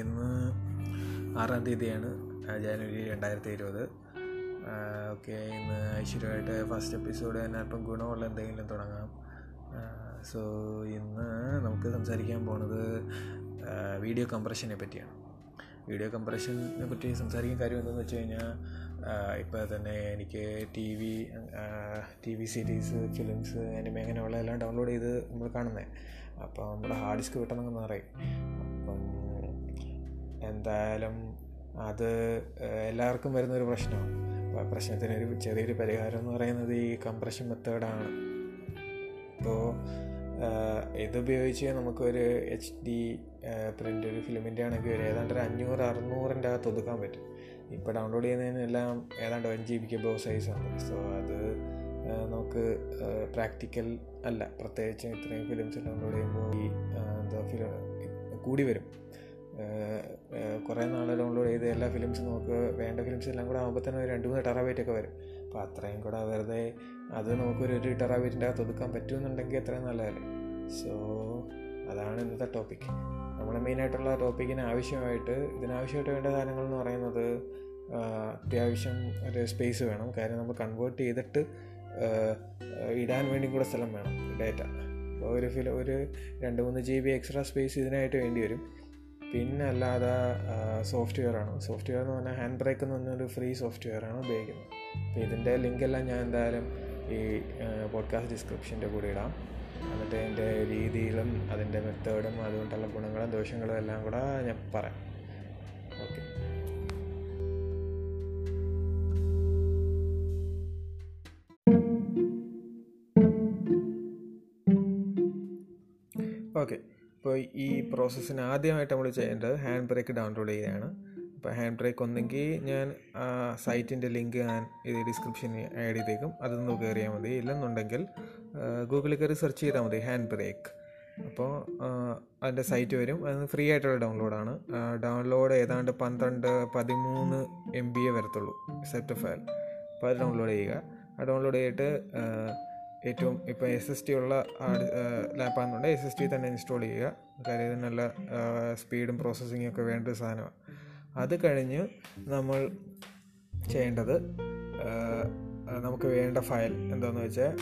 ഇന്ന് ആറാം തീയതിയാണ് ജാനുവരി രണ്ടായിരത്തി ഇരുപത് ഓക്കെ ഇന്ന് ഐശ്വര്യമായിട്ട് ഫസ്റ്റ് എപ്പിസോഡ് തന്നെ അല്പം ഗുണമുള്ള എന്തെങ്കിലും തുടങ്ങാം. സോ ഇന്ന് നമുക്ക് സംസാരിക്കാൻ പോണത് വീഡിയോ കംപ്രഷനെ പറ്റിയാണ്. വീഡിയോ കംപ്രഷനെ പറ്റി സംസാരിക്കാൻ കാര്യം എന്താണെന്ന് വെച്ച് കഴിഞ്ഞാൽ ഇപ്പോൾ തന്നെ എനിക്ക് T V T V series films anime അങ്ങനെയുള്ള എല്ലാം ഡൗൺലോഡ് ചെയ്ത് നമ്മൾ കാണുന്നത് അപ്പോൾ നമ്മുടെ ഹാർഡ് ഡിസ്ക് കിട്ടണമെന്ന് നിറയും അപ്പം എന്തായാലും അത് എല്ലാവർക്കും വരുന്നൊരു പ്രശ്നമാണ്. അപ്പോൾ പ്രശ്നത്തിന് ഒരു ചെറിയൊരു പരിഹാരം എന്ന് പറയുന്നത് ഈ കംപ്രഷൻ മെത്തേഡാണ് ഇപ്പോൾ ഇതുപയോഗിച്ച് നമുക്കൊരു എച്ച് ഡി പ്രിന്റ് ഒരു ഫിലിമിന്റെ ആണെങ്കിൽ ഒരു ഏതാണ്ട് ഒരു അഞ്ഞൂറ് അറുന്നൂറിന്റെ അകത്ത് ഒതുക്കാൻ പറ്റും. ഇപ്പോൾ ഡൗൺലോഡ് ചെയ്യുന്നതിനെല്ലാം ഏതാണ്ട് വൺ ജി ബിക്ക് ബോ സൈസാണ് സോ അത് നമുക്ക് പ്രാക്ടിക്കൽ അല്ല. പ്രത്യേകിച്ച് ഇത്രയും ഫിലിംസ് ഡൗൺലോഡ് ചെയ്യുമ്പോൾ ഈ എന്താ ഫിലിം കൂടി വരും. കുറേ നാൾ ഡൗൺലോഡ് ചെയ്ത് എല്ലാ ഫിലിംസും നമുക്ക് വേണ്ട ഫിലിംസ് എല്ലാം കൂടെ ആകുമ്പോൾ തന്നെ ഒരു രണ്ട് മൂന്ന് ടെറാബൈറ്റ് ഒക്കെ വരും. അപ്പോൾ അത്രയും കൂടെ വെറുതെ അത് നമുക്കൊരു ഒരു ടെറാബൈറ്റിന്റെ അകത്ത് ഒതുക്കാൻ പറ്റുമെന്നുണ്ടെങ്കിൽ അത്രയും നല്ലതല്ലേ? സോ അതാണ് ഇന്നത്തെ ടോപ്പിക് നമ്മൾ മെയിനായിട്ടുള്ള ടോപ്പിക്കിന് ആവശ്യമായിട്ട് ഇതിനാവശ്യമായിട്ട് വേണ്ട സാധനങ്ങൾ എന്ന് പറയുന്നത് അത്യാവശ്യം ഒരു സ്പേസ് വേണം. കാര്യം നമ്മൾ കൺവേർട്ട് ചെയ്തിട്ട് ഇടാൻ വേണ്ടി കൂടെ സ്ഥലം വേണം ഡേറ്റ അപ്പോൾ ഒരു ഫില ഒരു രണ്ട് മൂന്ന് ജി ബി എക്സ്ട്രാ സ്പേസ് ഇതിനായിട്ട് വേണ്ടി വരും. പിന്നെ അല്ലാതെ സോഫ്റ്റ്വെയർ ആണ് സോഫ്റ്റ്വെയർ എന്ന് പറഞ്ഞാൽ ഹാൻഡ് ബ്രേക്ക് എന്ന് പറഞ്ഞൊരു ഫ്രീ സോഫ്റ്റ്വെയർ ആണ് ഉപയോഗിക്കുന്നത്. അപ്പോൾ ഇതിന്റെ ലിങ്കെല്ലാം ഞാൻ എന്തായാലും ഈ പോഡ്കാസ്റ്റ് ഡിസ്ക്രിപ്ഷന്റെ കൂടെ ഇടാം. എന്നിട്ട് അതിന്റെ രീതിയിലും അതിന്റെ മെത്തേഡും അതുകൊണ്ടുള്ള ഗുണങ്ങളും ദോഷങ്ങളും എല്ലാം കൂടെ ഞാൻ പറയാം. ഓക്കെ ഓക്കെ ഇപ്പോൾ ഈ പ്രോസസ്സിന് ആദ്യമായിട്ട് നമ്മൾ ചെയ്യേണ്ടത് ഹാൻഡ് ബ്രേക്ക് ഡൗൺലോഡ് ചെയ്യുകയാണ്. അപ്പോൾ ഹാൻഡ് ബ്രേക്ക് ഒന്നെങ്കിൽ ഞാൻ സൈറ്റിന്റെ ലിങ്ക് ഞാൻ ഇത് ഡിസ്ക്രിപ്ഷനിൽ ആഡ് ചെയ്തേക്കും. അതൊന്ന് കയറിയാൽ മതി. ഇല്ലെന്നുണ്ടെങ്കിൽ ഗൂഗിളിൽ കയറി സെർച്ച് ചെയ്താൽ മതി ഹാൻഡ് ബ്രേക്ക് അപ്പോൾ അതിന്റെ സൈറ്റ് വരും. അത് ഫ്രീ ആയിട്ടുള്ള ഡൗൺലോഡാണ് ഡൗൺലോഡ് ഏതാണ്ട് പന്ത്രണ്ട് പതിമൂന്ന് എം ബി എ വരത്തുള്ളൂ സെറ്റ് ഫയൽ അപ്പോൾ അത് ഡൗൺലോഡ് ചെയ്യുക. ആ ഡൗൺലോഡ് ചെയ്തിട്ട് ഏറ്റവും ഇപ്പോൾ എസ് എസ് ടി ഉള്ള ലാപ്പാണെന്നുണ്ടെങ്കിൽ എസ് എസ് ടി തന്നെ ഇൻസ്റ്റാൾ ചെയ്യുക. കാര്യം നല്ല സ്പീഡും പ്രോസസ്സിങ്ങും ഒക്കെ വേണ്ട ഒരു സാധനമാണ്. അത് കഴിഞ്ഞ് നമ്മൾ ചെയ്യേണ്ടത് നമുക്ക് വേണ്ട ഫയൽ എന്താണെന്ന് വെച്ചാൽ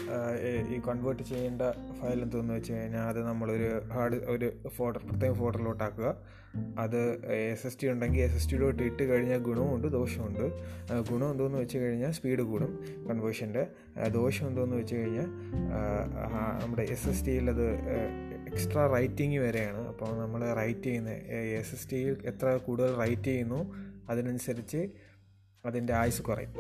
ഈ കൺവേർട്ട് ചെയ്യേണ്ട ഫയൽ എന്താണെന്ന് വെച്ച് കഴിഞ്ഞാൽ അത് നമ്മളൊരു ഹാർഡ് ഒരു ഫോട്ടർ പ്രത്യേക ഫോട്ടറിലോട്ടാക്കുക അത് എസ് എസ് ടി ഉണ്ടെങ്കിൽ എസ് എസ് ടിയിലോട്ട് ഇട്ട് കഴിഞ്ഞാൽ ഗുണമുണ്ട് ദോഷമുണ്ട് ഗുണം എന്തോന്ന് വെച്ച് കഴിഞ്ഞാൽ സ്പീഡ് കൂടും കൺവേർഷന്റെ ദോഷം എന്തോന്ന് വെച്ച് കഴിഞ്ഞാൽ നമ്മുടെ എസ് എസ് ടിയിൽ അത് എക്സ്ട്രാ റൈറ്റിംഗ് വരെയാണ്. അപ്പോൾ നമ്മൾ റൈറ്റ് ചെയ്യുന്ന എസ് എസ് ടിയിൽ എത്ര കൂടുതൽ റൈറ്റ് ചെയ്യുന്നു അതിനനുസരിച്ച് അതിന്റെ ആയുസ് കുറയും.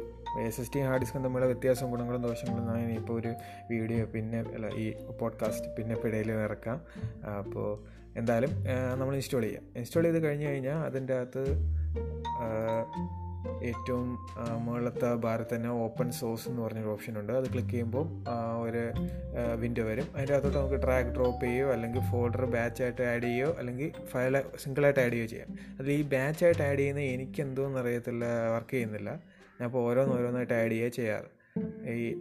എസ് എസ് ടി ഹാർഡ് ഡിസ്കും തമ്മിലുള്ള വ്യത്യാസവും ഗുണങ്ങളും ദോഷങ്ങളും ഞാൻ ഇപ്പോൾ ഒരു വീഡിയോ പിന്നെ അല്ല ഈ പോഡ്കാസ്റ്റ് പിന്നെ ഇടയിൽ ഇറക്കാം. അപ്പോൾ എന്തായാലും നമ്മൾ ഇൻസ്റ്റാൾ ചെയ്യാം. ഇൻസ്റ്റാൾ ചെയ്ത് കഴിഞ്ഞ് കഴിഞ്ഞാൽ അതിന്റെ അകത്ത് ഏറ്റവും മുകളിലത്തെ ഭാരത് തന്നെ ഓപ്പൺ സോഴ്സ് എന്ന് പറഞ്ഞൊരു ഓപ്ഷൻ ഉണ്ട്. അത് ക്ലിക്ക് ചെയ്യുമ്പോൾ ഒരു വിൻഡോ വരും. അതിന്റെ അകത്തോട്ട് നമുക്ക് ട്രാക്ക് ഡ്രോപ്പ് ചെയ്യുകയോ അല്ലെങ്കിൽ ഫോൾഡർ ബാച്ചായിട്ട് ആഡ് ചെയ്യുകയോ അല്ലെങ്കിൽ ഫയൽ സിംഗിളായിട്ട് ആഡ് ചെയ്യുകയോ ചെയ്യാം അതിൽ ഈ ബാച്ചായിട്ട് ആഡ് ചെയ്യുന്ന എനിക്ക് എന്തോന്ന് അറിയത്തില്ല വർക്ക് ചെയ്യുന്നില്ല. ഞാൻ അപ്പോൾ ഓരോന്ന് ഓരോന്നായിട്ട് ആഡ് ചെയ്യുക ചെയ്യാറ്. ഈ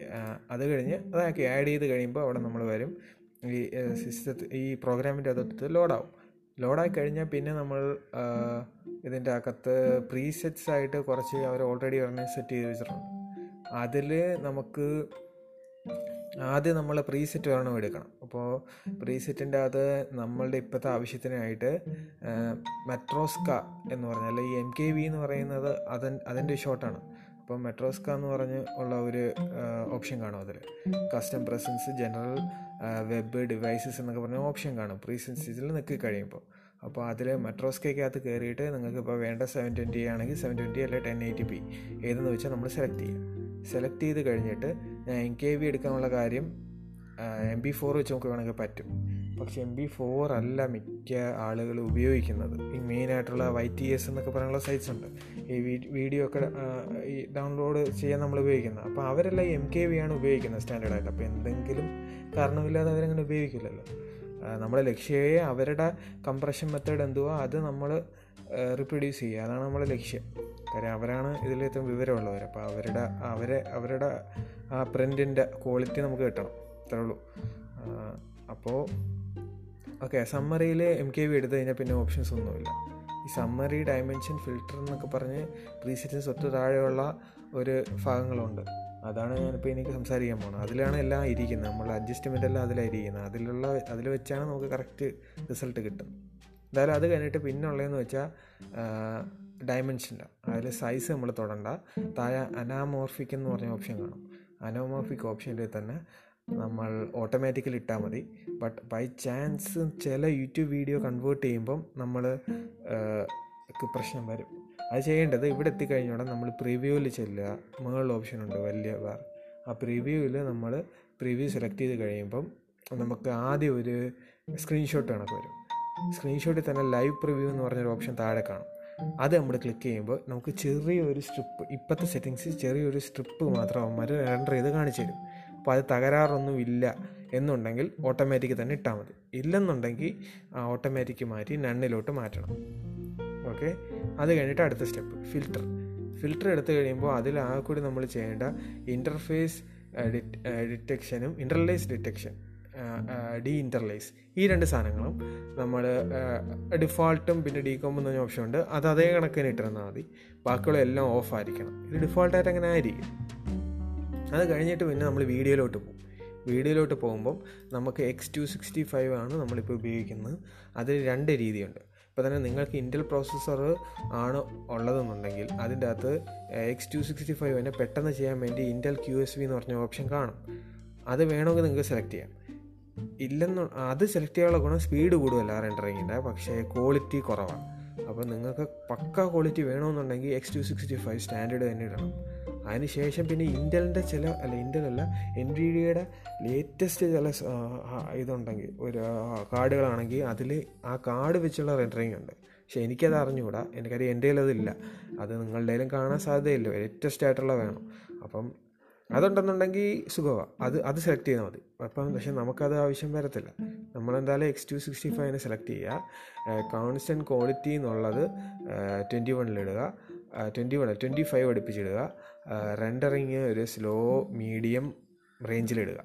അത് കഴിഞ്ഞ് അതാക്കി ആഡ് ചെയ്ത് കഴിയുമ്പോൾ അവിടെ നമ്മൾ വരും. ഈ സിസ്റ്റത്തിൽ ഈ പ്രോഗ്രാമിന്റെ അകത്ത് ലോഡാവും ലോഡായി കഴിഞ്ഞാൽ പിന്നെ നമ്മൾ ഇതിന്റെ അകത്ത് പ്രീസെറ്റ്സ് ആയിട്ട് കുറച്ച് അവർ ഓൾറെഡി ഒരെണ്ണം സെറ്റ് ചെയ്ത് വെച്ചിട്ടുണ്ട്. അതിൽ നമുക്ക് ആദ്യം നമ്മൾ പ്രീസെറ്റ് ഒരെണ്ണം എടുക്കണം. അപ്പോൾ പ്രീസെറ്റിന്റെ അത് നമ്മളുടെ ഇപ്പോഴത്തെ ആവശ്യത്തിനായിട്ട് മെട്രോസ്ക എന്ന് പറഞ്ഞാൽ ഈ എം കെ വി എന്ന് പറയുന്നത് അതൻ അതിന്റെ ഷോർട്ടാണ് അപ്പോൾ മെട്രോസ്ക എന്ന് പറഞ്ഞ് ഉള്ള ഒരു ഓപ്ഷൻ കാണും അതിൽ custom presets general web devices എന്നൊക്കെ പറഞ്ഞ ഓപ്ഷൻ കാണും. പ്രീസെൻസിൽ നിൽക്കി കഴിയുമ്പോൾ അപ്പോൾ അതിൽ മെട്രോസ്കയ്ക്കകത്ത് കയറിയിട്ട് നിങ്ങൾക്ക് ഇപ്പോൾ വേണ്ട സെവൻ ട്വന്റി ആണെങ്കിൽ സെവൻ ട്വന്റി അല്ലെങ്കിൽ ടെൻ എയ്റ്റി പി ഏതെന്ന് വെച്ചാൽ നമ്മൾ സെലക്ട് ചെയ്യാം. സെലക്ട് ചെയ്ത് കഴിഞ്ഞിട്ട് ഞാൻ എം കെ വി എടുക്കാനുള്ള കാര്യം എം ബി ഫോർ വെച്ച് നോക്കുകയാണെങ്കിൽ പറ്റും. പക്ഷേ എം ബി ഫോർ അല്ല മിക്ക ആളുകൾ ഉപയോഗിക്കുന്നത്. ഈ മെയിനായിട്ടുള്ള വൈ ടി എസ് എന്നൊക്കെ പറയാനുള്ള സൈറ്റ്സ് ഉണ്ട്. ഈ വീഡിയോ ഒക്കെ ഈ ഡൗൺലോഡ് ചെയ്യാൻ നമ്മൾ ഉപയോഗിക്കുന്നത്. അപ്പോൾ അവരെല്ലാം എം കെ വി ആണ് ഉപയോഗിക്കുന്നത് സ്റ്റാൻഡേർഡായിട്ട് അപ്പോൾ എന്തെങ്കിലും കാരണമില്ലാതെ അവരങ്ങനെ ഉപയോഗിക്കില്ലല്ലോ. നമ്മുടെ ലക്ഷ്യമേ അവരുടെ കംപ്രഷൻ മെത്തേഡ് എന്തുവോ? അത് നമ്മൾ റിപ്രൊഡ്യൂസ് ചെയ്യുക. അതാണ് നമ്മുടെ ലക്ഷ്യം. കാര്യം അവരാണ് ഇതിൽ ഏറ്റവും വിവരമുള്ളവർ അപ്പോൾ അവരുടെ അവരെ അവരുടെ ആ പ്രിന്റിന്റെ ക്വാളിറ്റി നമുക്ക് കിട്ടണം. അത്രേ ഉള്ളൂ. അപ്പോൾ ഓക്കെ സമ്മറിയിൽ എം കെ വി എടുത്തു കഴിഞ്ഞാൽ പിന്നെ ഓപ്ഷൻസ് ഒന്നുമില്ല. ഈ സമ്മറി ഡയമെൻഷൻ ഫിൽറ്റർ എന്നൊക്കെ പറഞ്ഞ് പ്രീസെറ്റിന് സ്വത്ത് താഴെയുള്ള ഒരു ഭാഗങ്ങളുണ്ട്. അതാണ് ഞാനിപ്പോൾ എനിക്ക് സംസാരിക്കാൻ പോകുന്നത് അതിലാണ് എല്ലാം ഇരിക്കുന്നത്. നമ്മൾ അഡ്ജസ്റ്റ്മെന്റ് എല്ലാം അതിലായിരിക്കുന്നത് അതിലുള്ള അതിൽ വെച്ചാണ് നമുക്ക് കറക്റ്റ് റിസൾട്ട് കിട്ടുന്നത്. എന്തായാലും അത് കഴിഞ്ഞിട്ട് പിന്നെ ഉള്ളതെന്ന് വെച്ചാൽ ഡയമെൻഷന്റെ അതിൽ സൈസ് നമ്മൾ തൊടണ്ട. താഴെ അനാമോർഫിക് എന്ന് പറഞ്ഞ ഓപ്ഷൻ കാണും. അനാമോർഫിക് ഓപ്ഷനിൽ തന്നെ നമ്മൾ ഓട്ടോമാറ്റിക്കലി ഇട്ടാൽ മതി. ബട്ട് ബൈ ചാൻസ് ചില യൂട്യൂബ് വീഡിയോ കൺവേർട്ട് ചെയ്യുമ്പം നമ്മൾ പ്രശ്നം വരും. അത് ചെയ്യേണ്ടത് ഇവിടെ എത്തിക്കഴിഞ്ഞോടെ നമ്മൾ പ്രിവ്യൂവിൽ ചെല്ലുക. മുകളിൽ ഓപ്ഷൻ ഉണ്ട് വലിയ ബാർ ആ പ്രിവ്യൂവിൽ നമ്മൾ പ്രിവ്യൂ സെലക്ട് ചെയ്ത് കഴിയുമ്പം നമുക്ക് ആദ്യം ഒരു സ്ക്രീൻഷോട്ട് കണക്ക് വരും. സ്ക്രീൻഷോട്ടിൽ തന്നെ ലൈവ് പ്രിവ്യൂ എന്ന് പറഞ്ഞൊരു ഓപ്ഷൻ താഴെ കാണും. അത് നമ്മൾ ക്ലിക്ക് ചെയ്യുമ്പോൾ നമുക്ക് ചെറിയൊരു സ്ട്രിപ്പ് ഇപ്പോഴത്തെ സെറ്റിങ്സ് ചെറിയൊരു സ്ട്രിപ്പ് മാത്രം അവന്മാർ റെൻഡർ ചെയ്ത് കാണിച്ചു തരും. അപ്പോൾ അത് തകരാറൊന്നും ഇല്ല എന്നുണ്ടെങ്കിൽ ഓട്ടോമാറ്റിക് തന്നെ ഇട്ടാൽ മതി. ഇല്ലെന്നുണ്ടെങ്കിൽ ഓട്ടോമാറ്റിക് മാറ്റി നണ്ണിലോട്ട് മാറ്റണം. ഓക്കെ അത് കഴിഞ്ഞിട്ട് അടുത്ത സ്റ്റെപ്പ് ഫിൽറ്റർ ഫിൽറ്റർ എടുത്തു കഴിയുമ്പോൾ അതിൽ ആ കൂടി നമ്മൾ ചെയ്യേണ്ട ഇന്റർഫേസ് ഡിറ്റക്ഷനും ഇന്റർലൈസ് ഡിറ്റക്ഷൻ ഡി ഇന്റർലൈസ് ഈ രണ്ട് സാധനങ്ങളും നമ്മൾ ഡിഫോൾട്ടും പിന്നെ ഡീകോം എന്ന് പറഞ്ഞ ഓപ്ഷൻ ഉണ്ട്. അത് അതേ കണക്കിന് ഇട്ടിരുന്നാൽ മതി. ബാക്കിയുള്ള എല്ലാം ഓഫ് ആയിരിക്കണം. ഇത് ഡിഫോൾട്ടായിട്ട് അങ്ങനെ ആയിരിക്കും. അത് കഴിഞ്ഞിട്ട് പിന്നെ നമ്മൾ വീഡിയോയിലോട്ട് പോകും. വീഡിയോയിലോട്ട് പോകുമ്പം നമുക്ക് എക്സ് ടു സിക്സ്റ്റി ഫൈവ് ആണ് നമ്മളിപ്പോൾ ഉപയോഗിക്കുന്നത്. അതിൽ രണ്ട് രീതിയുണ്ട്. ഇപ്പോൾ തന്നെ നിങ്ങൾക്ക് ഇന്റൽ പ്രോസസ്സർ ആണ് ഉള്ളതെന്നുണ്ടെങ്കിൽ അതിന്റെ അകത്ത് എക്സ് ടു സിക്സ്റ്റി ഫൈവ് തന്നെ പെട്ടെന്ന് ചെയ്യാൻ വേണ്ടി ഇന്റൽ ക്യു എസ് വി എന്ന് പറഞ്ഞ ഓപ്ഷൻ കാണും. അത് വേണമെങ്കിൽ നിങ്ങൾക്ക് സെലക്ട് ചെയ്യാം. ഇല്ലെന്ന് അത് സെലക്ട് ചെയ്യാനുള്ള ഗുണം സ്പീഡ് കൂടുതലല്ല റെൻഡറിങ്ങിന്റെ പക്ഷേ ക്വാളിറ്റി കുറവാണ് അപ്പോൾ നിങ്ങൾക്ക് പക്ക ക്വാളിറ്റി വേണമെന്നുണ്ടെങ്കിൽ X two sixty five standard തന്നെ ഇടണം. അതിനുശേഷം പിന്നെ ഇന്റലിന്റെ ചില അല്ല ഇന്റലല്ല എൻ വി ഡിയുടെ ലേറ്റസ്റ്റ് ചില ഇതുണ്ടെങ്കിൽ ഒരു കാർഡുകളാണെങ്കിൽ അതിൽ ആ കാർഡ് വെച്ചുള്ള റെൻഡറിങ് ഉണ്ട്. പക്ഷേ എനിക്കത് അറിഞ്ഞുകൂടാ. എനിക്കറിയാം എന്റെ അതില്ല. അത് നിങ്ങളുടെയിലും കാണാൻ സാധ്യതയില്ല. ലേറ്റസ്റ്റ് ആയിട്ടുള്ള വേണം. അപ്പം അതുണ്ടെന്നുണ്ടെങ്കിൽ സുഖമാണ് അത് അത് സെലക്ട് ചെയ്താൽ മതി. അപ്പം പക്ഷേ നമുക്കത് ആവശ്യം വരത്തില്ല. നമ്മളെന്തായാലും എക്സ് ടു സിക്സ്റ്റി ഫൈവിനെ സെലക്ട് ചെയ്യുക. കോൺസ്റ്റന്റ് ക്വാളിറ്റി എന്നുള്ളത് ട്വന്റി വണ്ണിലിടുക ട്വന്റി വൺ ട്വന്റി ഫൈവ് അടുപ്പിച്ചിടുക റെൻഡറിങ് ഒരു സ്ലോ മീഡിയം റേഞ്ചിലിടുക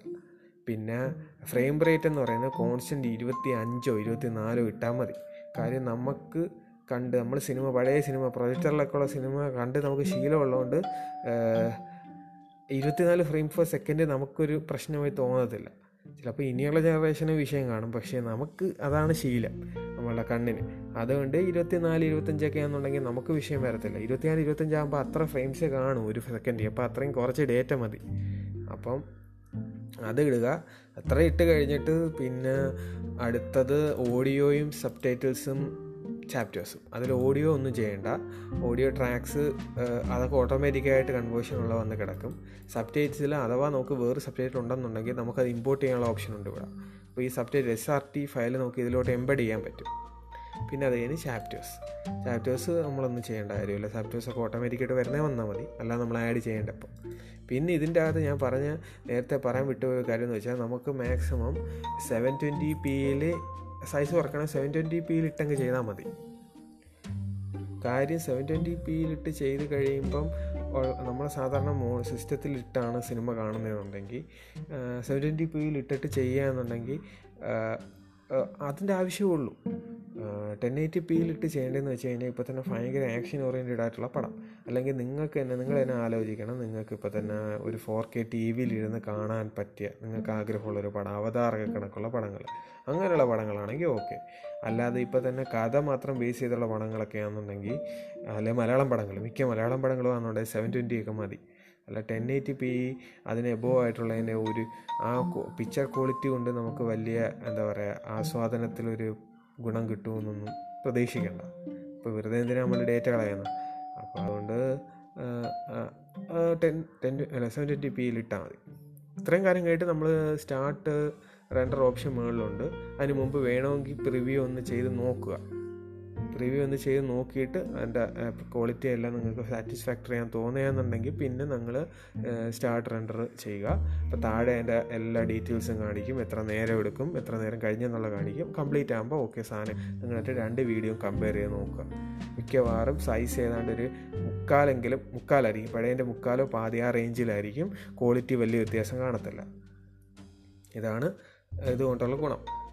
പിന്നെ ഫ്രെയിം റേറ്റ് എന്ന് പറയുന്നത് കോൺസ്റ്റന്റ് ഇരുപത്തി അഞ്ചോ ഇരുപത്തി നാലോ ഇട്ടാൽ മതി. കാര്യം നമുക്ക് കണ്ട് നമ്മൾ സിനിമ പഴയ സിനിമ പ്രൊജക്ടറിലൊക്കെ ഉള്ള സിനിമ കണ്ട് നമുക്ക് ശീലമുള്ളതുകൊണ്ട് ഇരുപത്തിനാല് ഫ്രെയിം പെർ സെക്കൻഡ് നമുക്കൊരു പ്രശ്നമായി തോന്നത്തില്ല. ചിലപ്പോൾ ഇനിയുള്ള ജനറേഷന് വിഷയം കാണും. പക്ഷേ നമുക്ക് അതാണ് ശീലം. നമ്മളുടെ കണ്ണിന്. അതുകൊണ്ട് ഇരുപത്തിനാല് ഇരുപത്തഞ്ചൊക്കെ ആണെന്നുണ്ടെങ്കിൽ നമുക്ക് വിഷയം വരത്തില്ല. ഇരുപത്തിനാല് ഇരുപത്തഞ്ചാകുമ്പോൾ അത്ര ഫ്രെയിംസ് കാണും ഒരു സെക്കൻഡ് അപ്പോൾ അത്രയും കുറച്ച് ഡേറ്റ മതി. അപ്പം അത് ഇടുക. അത്ര ഇട്ട് കഴിഞ്ഞിട്ട് പിന്നെ അടുത്തത് ഓഡിയോയും സബ് ടൈറ്റിൽസും ചാപ്റ്റേഴ്സും അതിൽ ഓഡിയോ ഒന്നും ചെയ്യേണ്ട. ഓഡിയോ ട്രാക്സ് അതൊക്കെ ഓട്ടോമാറ്റിക്കായിട്ട് കൺവേർഷൻ ഉള്ള വന്ന് കിടക്കും. സബ് ടൈറ്റിൽ അഥവാ നമുക്ക് വേറെ സബ് ടൈറ്റിൽ ഉണ്ടെന്നുണ്ടെങ്കിൽ നമുക്കത് ഇമ്പോർട്ട് ചെയ്യാനുള്ള ഓപ്ഷൻ ഉണ്ട് ഇവിടെ. അപ്പോൾ ഈ subtitle S R T file നമുക്ക് ഇതിലോട്ട് എംബഡ് ചെയ്യാൻ പറ്റും. പിന്നെ അത് കഴിഞ്ഞ് ചാപ്റ്റേഴ്സ് ചാപ്റ്റേഴ്സ് നമ്മളൊന്നും ചെയ്യേണ്ട കാര്യമില്ല. ചാപ്റ്റേഴ്സ് ഒക്കെ ഓട്ടോമാറ്റിക്കായിട്ട് വരുന്നേ വന്നാൽ മതി. അല്ലാതെ നമ്മൾ ആഡ് ചെയ്യേണ്ടപ്പോൾ പിന്നെ ഇതിന്റെ അകത്ത് ഞാൻ പറഞ്ഞ നേരത്തെ പറയാൻ വിട്ടുപോയ കാര്യം എന്ന് വെച്ചാൽ നമുക്ക് മാക്സിമം സെവൻ ട്വന്റി പിയിൽ സൈസ് കുറക്കണം സെവൻ ട്വന്റി പിയിൽ ഇട്ടങ്ങ് ചെയ്താൽ മതി. കാര്യം സെവൻ ട്വന്റി പിയിലിട്ട് ചെയ്ത് കഴിയുമ്പം നമ്മൾ സാധാരണ മോ സിസ്റ്റത്തിലിട്ടാണ് സിനിമ കാണുന്നതെന്നുണ്ടെങ്കിൽ സെവൻ ട്വന്റി പിയിൽ ഇട്ടിട്ട് ചെയ്യുകയെന്നുണ്ടെങ്കിൽ അതിന്റെ ആവശ്യമുള്ളൂ ടെൻ എയ്റ്റി പിയിലിട്ട് ചെയ്യേണ്ടതെന്ന് വെച്ച് കഴിഞ്ഞാൽ ഇപ്പോൾ തന്നെ ഭയങ്കര ആക്ഷൻ ഓറിയന്റഡ് ആയിട്ടുള്ള പടം. അല്ലെങ്കിൽ നിങ്ങൾക്ക് തന്നെ നിങ്ങൾ തന്നെ ആലോചിക്കണം. നിങ്ങൾക്ക് ഇപ്പോൾ തന്നെ ഒരു ഫോർ കെ ടി വിയിലിരുന്ന് കാണാൻ പറ്റിയ നിങ്ങൾക്ക് ആഗ്രഹമുള്ള ഒരു പടം അവതാരക കണക്കുള്ള പടങ്ങൾ. അങ്ങനെയുള്ള പടങ്ങളാണെങ്കിൽ ഓക്കെ അല്ലാതെ ഇപ്പോൾ തന്നെ കഥ മാത്രം ബേസ് ചെയ്തുള്ള പടങ്ങളൊക്കെ ആണെന്നുണ്ടെങ്കിൽ അല്ലെങ്കിൽ മലയാളം പടങ്ങൾ മിക്ക മലയാളം പടങ്ങളും ആണെന്നുണ്ടെങ്കിൽ സെവൻ ട്വന്റി ഒക്കെ മതി. അല്ല ടെൻ എയ്റ്റി പി അതിന് എബോവ് ആയിട്ടുള്ളതിന്റെ ഒരു ആ പിക്ചർ ക്വാളിറ്റി കൊണ്ട് നമുക്ക് വലിയ എന്താ പറയുക ആസ്വാദനത്തിലൊരു ഗുണം കിട്ടുമെന്നൊന്നും പ്രതീക്ഷിക്കേണ്ട. ഇപ്പോൾ വെറുതെ എന്തിനാണ് നമ്മൾ ഡേറ്റ കളയുന്നത് അപ്പോൾ അതുകൊണ്ട് ടെൻ ടെൻ അല്ല സെവൻ ട്വന്റി പിയിൽ ഇട്ടാൽ മതി. ഇത്രയും കാര്യം കഴിഞ്ഞിട്ട് നമ്മൾ സ്റ്റാർട്ട് റെൻഡർ ഓപ്ഷൻ മുകളിലുണ്ട്. അതിന് മുമ്പ് വേണമെങ്കിൽ പ്രിവ്യൂ ഒന്ന് ചെയ്ത് നോക്കുക. റിവ്യൂ ഒന്ന് ചെയ്ത് നോക്കിയിട്ട് അതിന്റെ ക്വാളിറ്റി എല്ലാം നിങ്ങൾക്ക് സാറ്റിസ്ഫാക്ടറി ആകാൻ തോന്നുകയാണെന്നുണ്ടെങ്കിൽ പിന്നെ നിങ്ങൾ സ്റ്റാർട്ട് റെൻഡർ ചെയ്യുക. അപ്പോൾ താഴെ അതിന്റെ എല്ലാ ഡീറ്റെയിൽസും കാണിക്കും. എത്ര നേരം എടുക്കും എത്ര നേരം കഴിഞ്ഞെന്നുള്ള കാണിക്കും. കംപ്ലീറ്റ് ആകുമ്പോൾ ഓക്കെ സാധനം. നിങ്ങളുടെ രണ്ട് വീഡിയോ കമ്പയർ ചെയ്ത് നോക്കുക. മിക്കവാറും സൈസ് ഏതാണ്ട് ഒരു മുക്കാലെങ്കിലും മുക്കാലായിരിക്കും. പഴയതിന്റെ മുക്കാലോ പാതി ആ റേഞ്ചിലായിരിക്കും ക്വാളിറ്റി വലിയ വ്യത്യാസം കാണത്തില്ല. ഇതാണ് ഇതുകൊണ്ടുള്ള ഗുണം.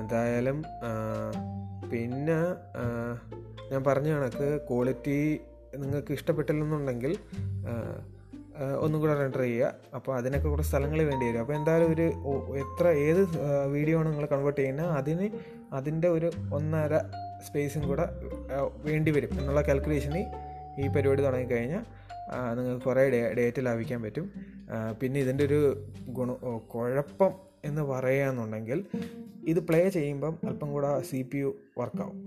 എന്തായാലും പിന്നെ ഞാൻ പറഞ്ഞ കണക്ക് ക്വാളിറ്റി നിങ്ങൾക്ക് ഇഷ്ടപ്പെട്ടില്ലെന്നുണ്ടെങ്കിൽ ഒന്നും കൂടെ റെൻഡർ ചെയ്യുക. അപ്പോൾ അതിനൊക്കെ കൂടെ സ്ഥലങ്ങൾ വേണ്ടി വരും. അപ്പോൾ എന്തായാലും ഒരു എത്ര ഏത് വീഡിയോ ആണ് നിങ്ങൾ കൺവേർട്ട് ചെയ്യുന്നത് അതിന് അതിന്റെ ഒരു ഒന്നര സ്പേസും കൂടെ വേണ്ടി വരും എന്നുള്ള കാൽക്കുലേഷൻ ഈ പരിപാടി തുടങ്ങിക്കഴിഞ്ഞാൽ നിങ്ങൾക്ക് കുറേ ഡേറ്റ് ലാഭിക്കാൻ പറ്റും. പിന്നെ ഇതിന്റെ ഒരു ഗുണ കുഴപ്പം എന്ന് പറയുകയാണെന്നുണ്ടെങ്കിൽ ഇത് പ്ലേ ചെയ്യുമ്പം അല്പം കൂടെ സി പി യു വർക്കാവും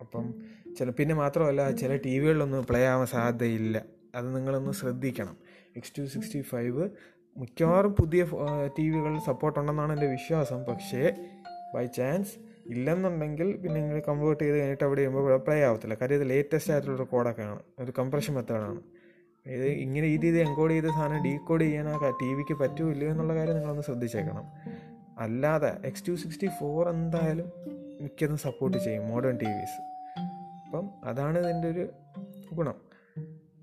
അപ്പം ചില പിന്നെ മാത്രമല്ല ചില ടി വികളിലൊന്നും പ്ലേ ആവാൻ സാധ്യതയില്ല. അത് നിങ്ങളൊന്ന് ശ്രദ്ധിക്കണം. എക്സ് ടു സിക്സ്റ്റി ഫൈവ് മിക്കവാറും പുതിയ ടി വികളിൽ സപ്പോർട്ടുണ്ടെന്നാണ് എന്റെ വിശ്വാസം. പക്ഷേ ബൈ ചാൻസ് ഇല്ലെന്നുണ്ടെങ്കിൽ പിന്നെ നിങ്ങൾ കൺവേർട്ട് ചെയ്ത് കഴിഞ്ഞിട്ട് അവിടെ ചെയ്യുമ്പോൾ പ്ലേ ആവത്തില്ല. കാര്യം ഇത് ലേറ്റസ്റ്റ് ആയിട്ടുള്ള റെക്കോർഡൊക്കെയാണ് ഒരു കംപ്രഷൻ മെത്തേഡാണ് ഇത് ഇങ്ങനെ ഈ രീതി എൻകോഡ് ചെയ്ത സാധനം ഡീകോഡ് ചെയ്യാൻ ആ ടി വിക്ക് പറ്റുമോ ഇല്ലയോ എന്നുള്ള കാര്യം നിങ്ങളൊന്ന് ശ്രദ്ധിച്ചേക്കണം. അല്ലാതെ എക്സ് ടു സിക്സ്റ്റി ഫോർ എന്തായാലും മിക്കതും സപ്പോർട്ട് ചെയ്യും മോഡേൺ ടി വിസ് അപ്പം അതാണ് ഇതിന്റെ ഒരു ഗുണം.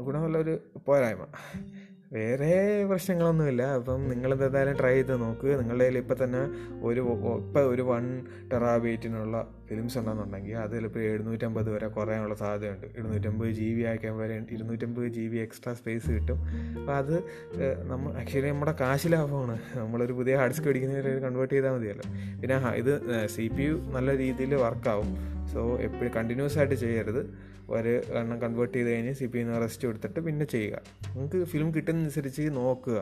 ഗുണമുള്ള ഒരു പോരായ്മ. വേറെ പ്രശ്നങ്ങളൊന്നുമില്ല. അപ്പം നിങ്ങളിത് എന്തായാലും ട്രൈ ചെയ്ത് നോക്കുക നിങ്ങളുടെ കയ്യിൽ ഇപ്പം തന്നെ ഒരു ഇപ്പം ഒരു വൺ ടെറാബേറ്റിനുള്ള ഫിലിംസ് ഉണ്ടെന്നുണ്ടെങ്കിൽ അത് ചിലപ്പോൾ എഴുന്നൂറ്റമ്പത് വരെ കുറയാനുള്ള സാധ്യതയുണ്ട്. എഴുന്നൂറ്റമ്പത് ജി ബി ആക്കാൻ വരെ ഇരുന്നൂറ്റമ്പത് ജി ബി എക്സ്ട്രാ സ്പേസ് കിട്ടും. അപ്പോൾ അത് നമ്മൾ ആക്ച്വലി നമ്മുടെ കാശ് ലാഭമാണ്. നമ്മളൊരു പുതിയ ഹാർഡ് ഡിസ്ക് മേടിക്കുന്നതിന് കൺവേർട്ട് ചെയ്താൽ മതിയല്ലോ. പിന്നെ ഇത് സി പി യു നല്ല രീതിയിൽ വർക്കാവും സോ എപ്പോഴും കണ്ടിന്യൂസ് ആയിട്ട് ചെയ്യരുത്. ഒരു എണ്ണം കൺവേർട്ട് ചെയ്ത് കഴിഞ്ഞ് സി പി യുന്ന് റെസ്റ്റ് കൊടുത്തിട്ട് പിന്നെ ചെയ്യുക. നമുക്ക് ഫിലിം കിട്ടുന്നതനുസരിച്ച് നോക്കുക.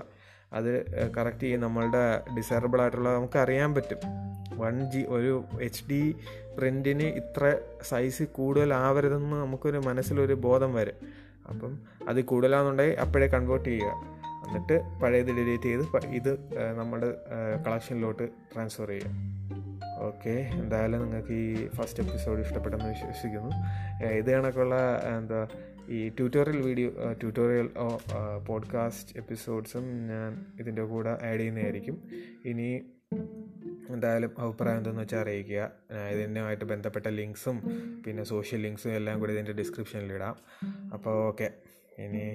അത് കറക്റ്റ് ചെയ്യും നമ്മളുടെ ഡിസൈറബിൾ ആയിട്ടുള്ള നമുക്ക് അറിയാൻ പറ്റും. വൺ ജി ഒരു എച്ച് ഡി പ്രിന്റിന് ഇത്ര സൈസ് കൂടുതലാവരുതെന്ന് നമുക്കൊരു മനസ്സിലൊരു ബോധം വരും. അപ്പം അത് കൂടുതലാണെന്നുണ്ടെങ്കിൽ അപ്പോഴേ കൺവേർട്ട് ചെയ്യുക. എന്നിട്ട് പഴയത് ഡിലീറ്റ് ചെയ്ത് ഇത് നമ്മുടെ കളക്ഷനിലോട്ട് ട്രാൻസ്ഫർ ചെയ്യുക. ഓക്കെ എന്തായാലും നിങ്ങൾക്ക് ഈ ഫസ്റ്റ് എപ്പിസോഡ് ഇഷ്ടപ്പെട്ടെന്ന് വിശ്വസിക്കുന്നു. ഇത് കണക്കുള്ള എന്താ ഈ ട്യൂട്ടോറിയൽ വീഡിയോ ട്യൂട്ടോറിയൽ പോഡ്കാസ്റ്റ് എപ്പിസോഡ്സും ഞാൻ ഇതിന്റെ കൂടെ ആഡ് ചെയ്യുന്നതായിരിക്കും. ഇനി എന്തായാലും അഭിപ്രായം എന്തെന്ന് വെച്ചാൽ അറിയിക്കുക. ഇതിനുമായിട്ട് ബന്ധപ്പെട്ട ലിങ്ക്സും പിന്നെ സോഷ്യൽ ലിങ്ക്സും എല്ലാം കൂടി ഇതിന്റെ ഡിസ്ക്രിപ്ഷനിൽ ഇടാം. അപ്പോൾ ഓക്കെ ഇനി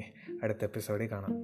അടുത്ത എപ്പിസോഡിൽ കാണാം.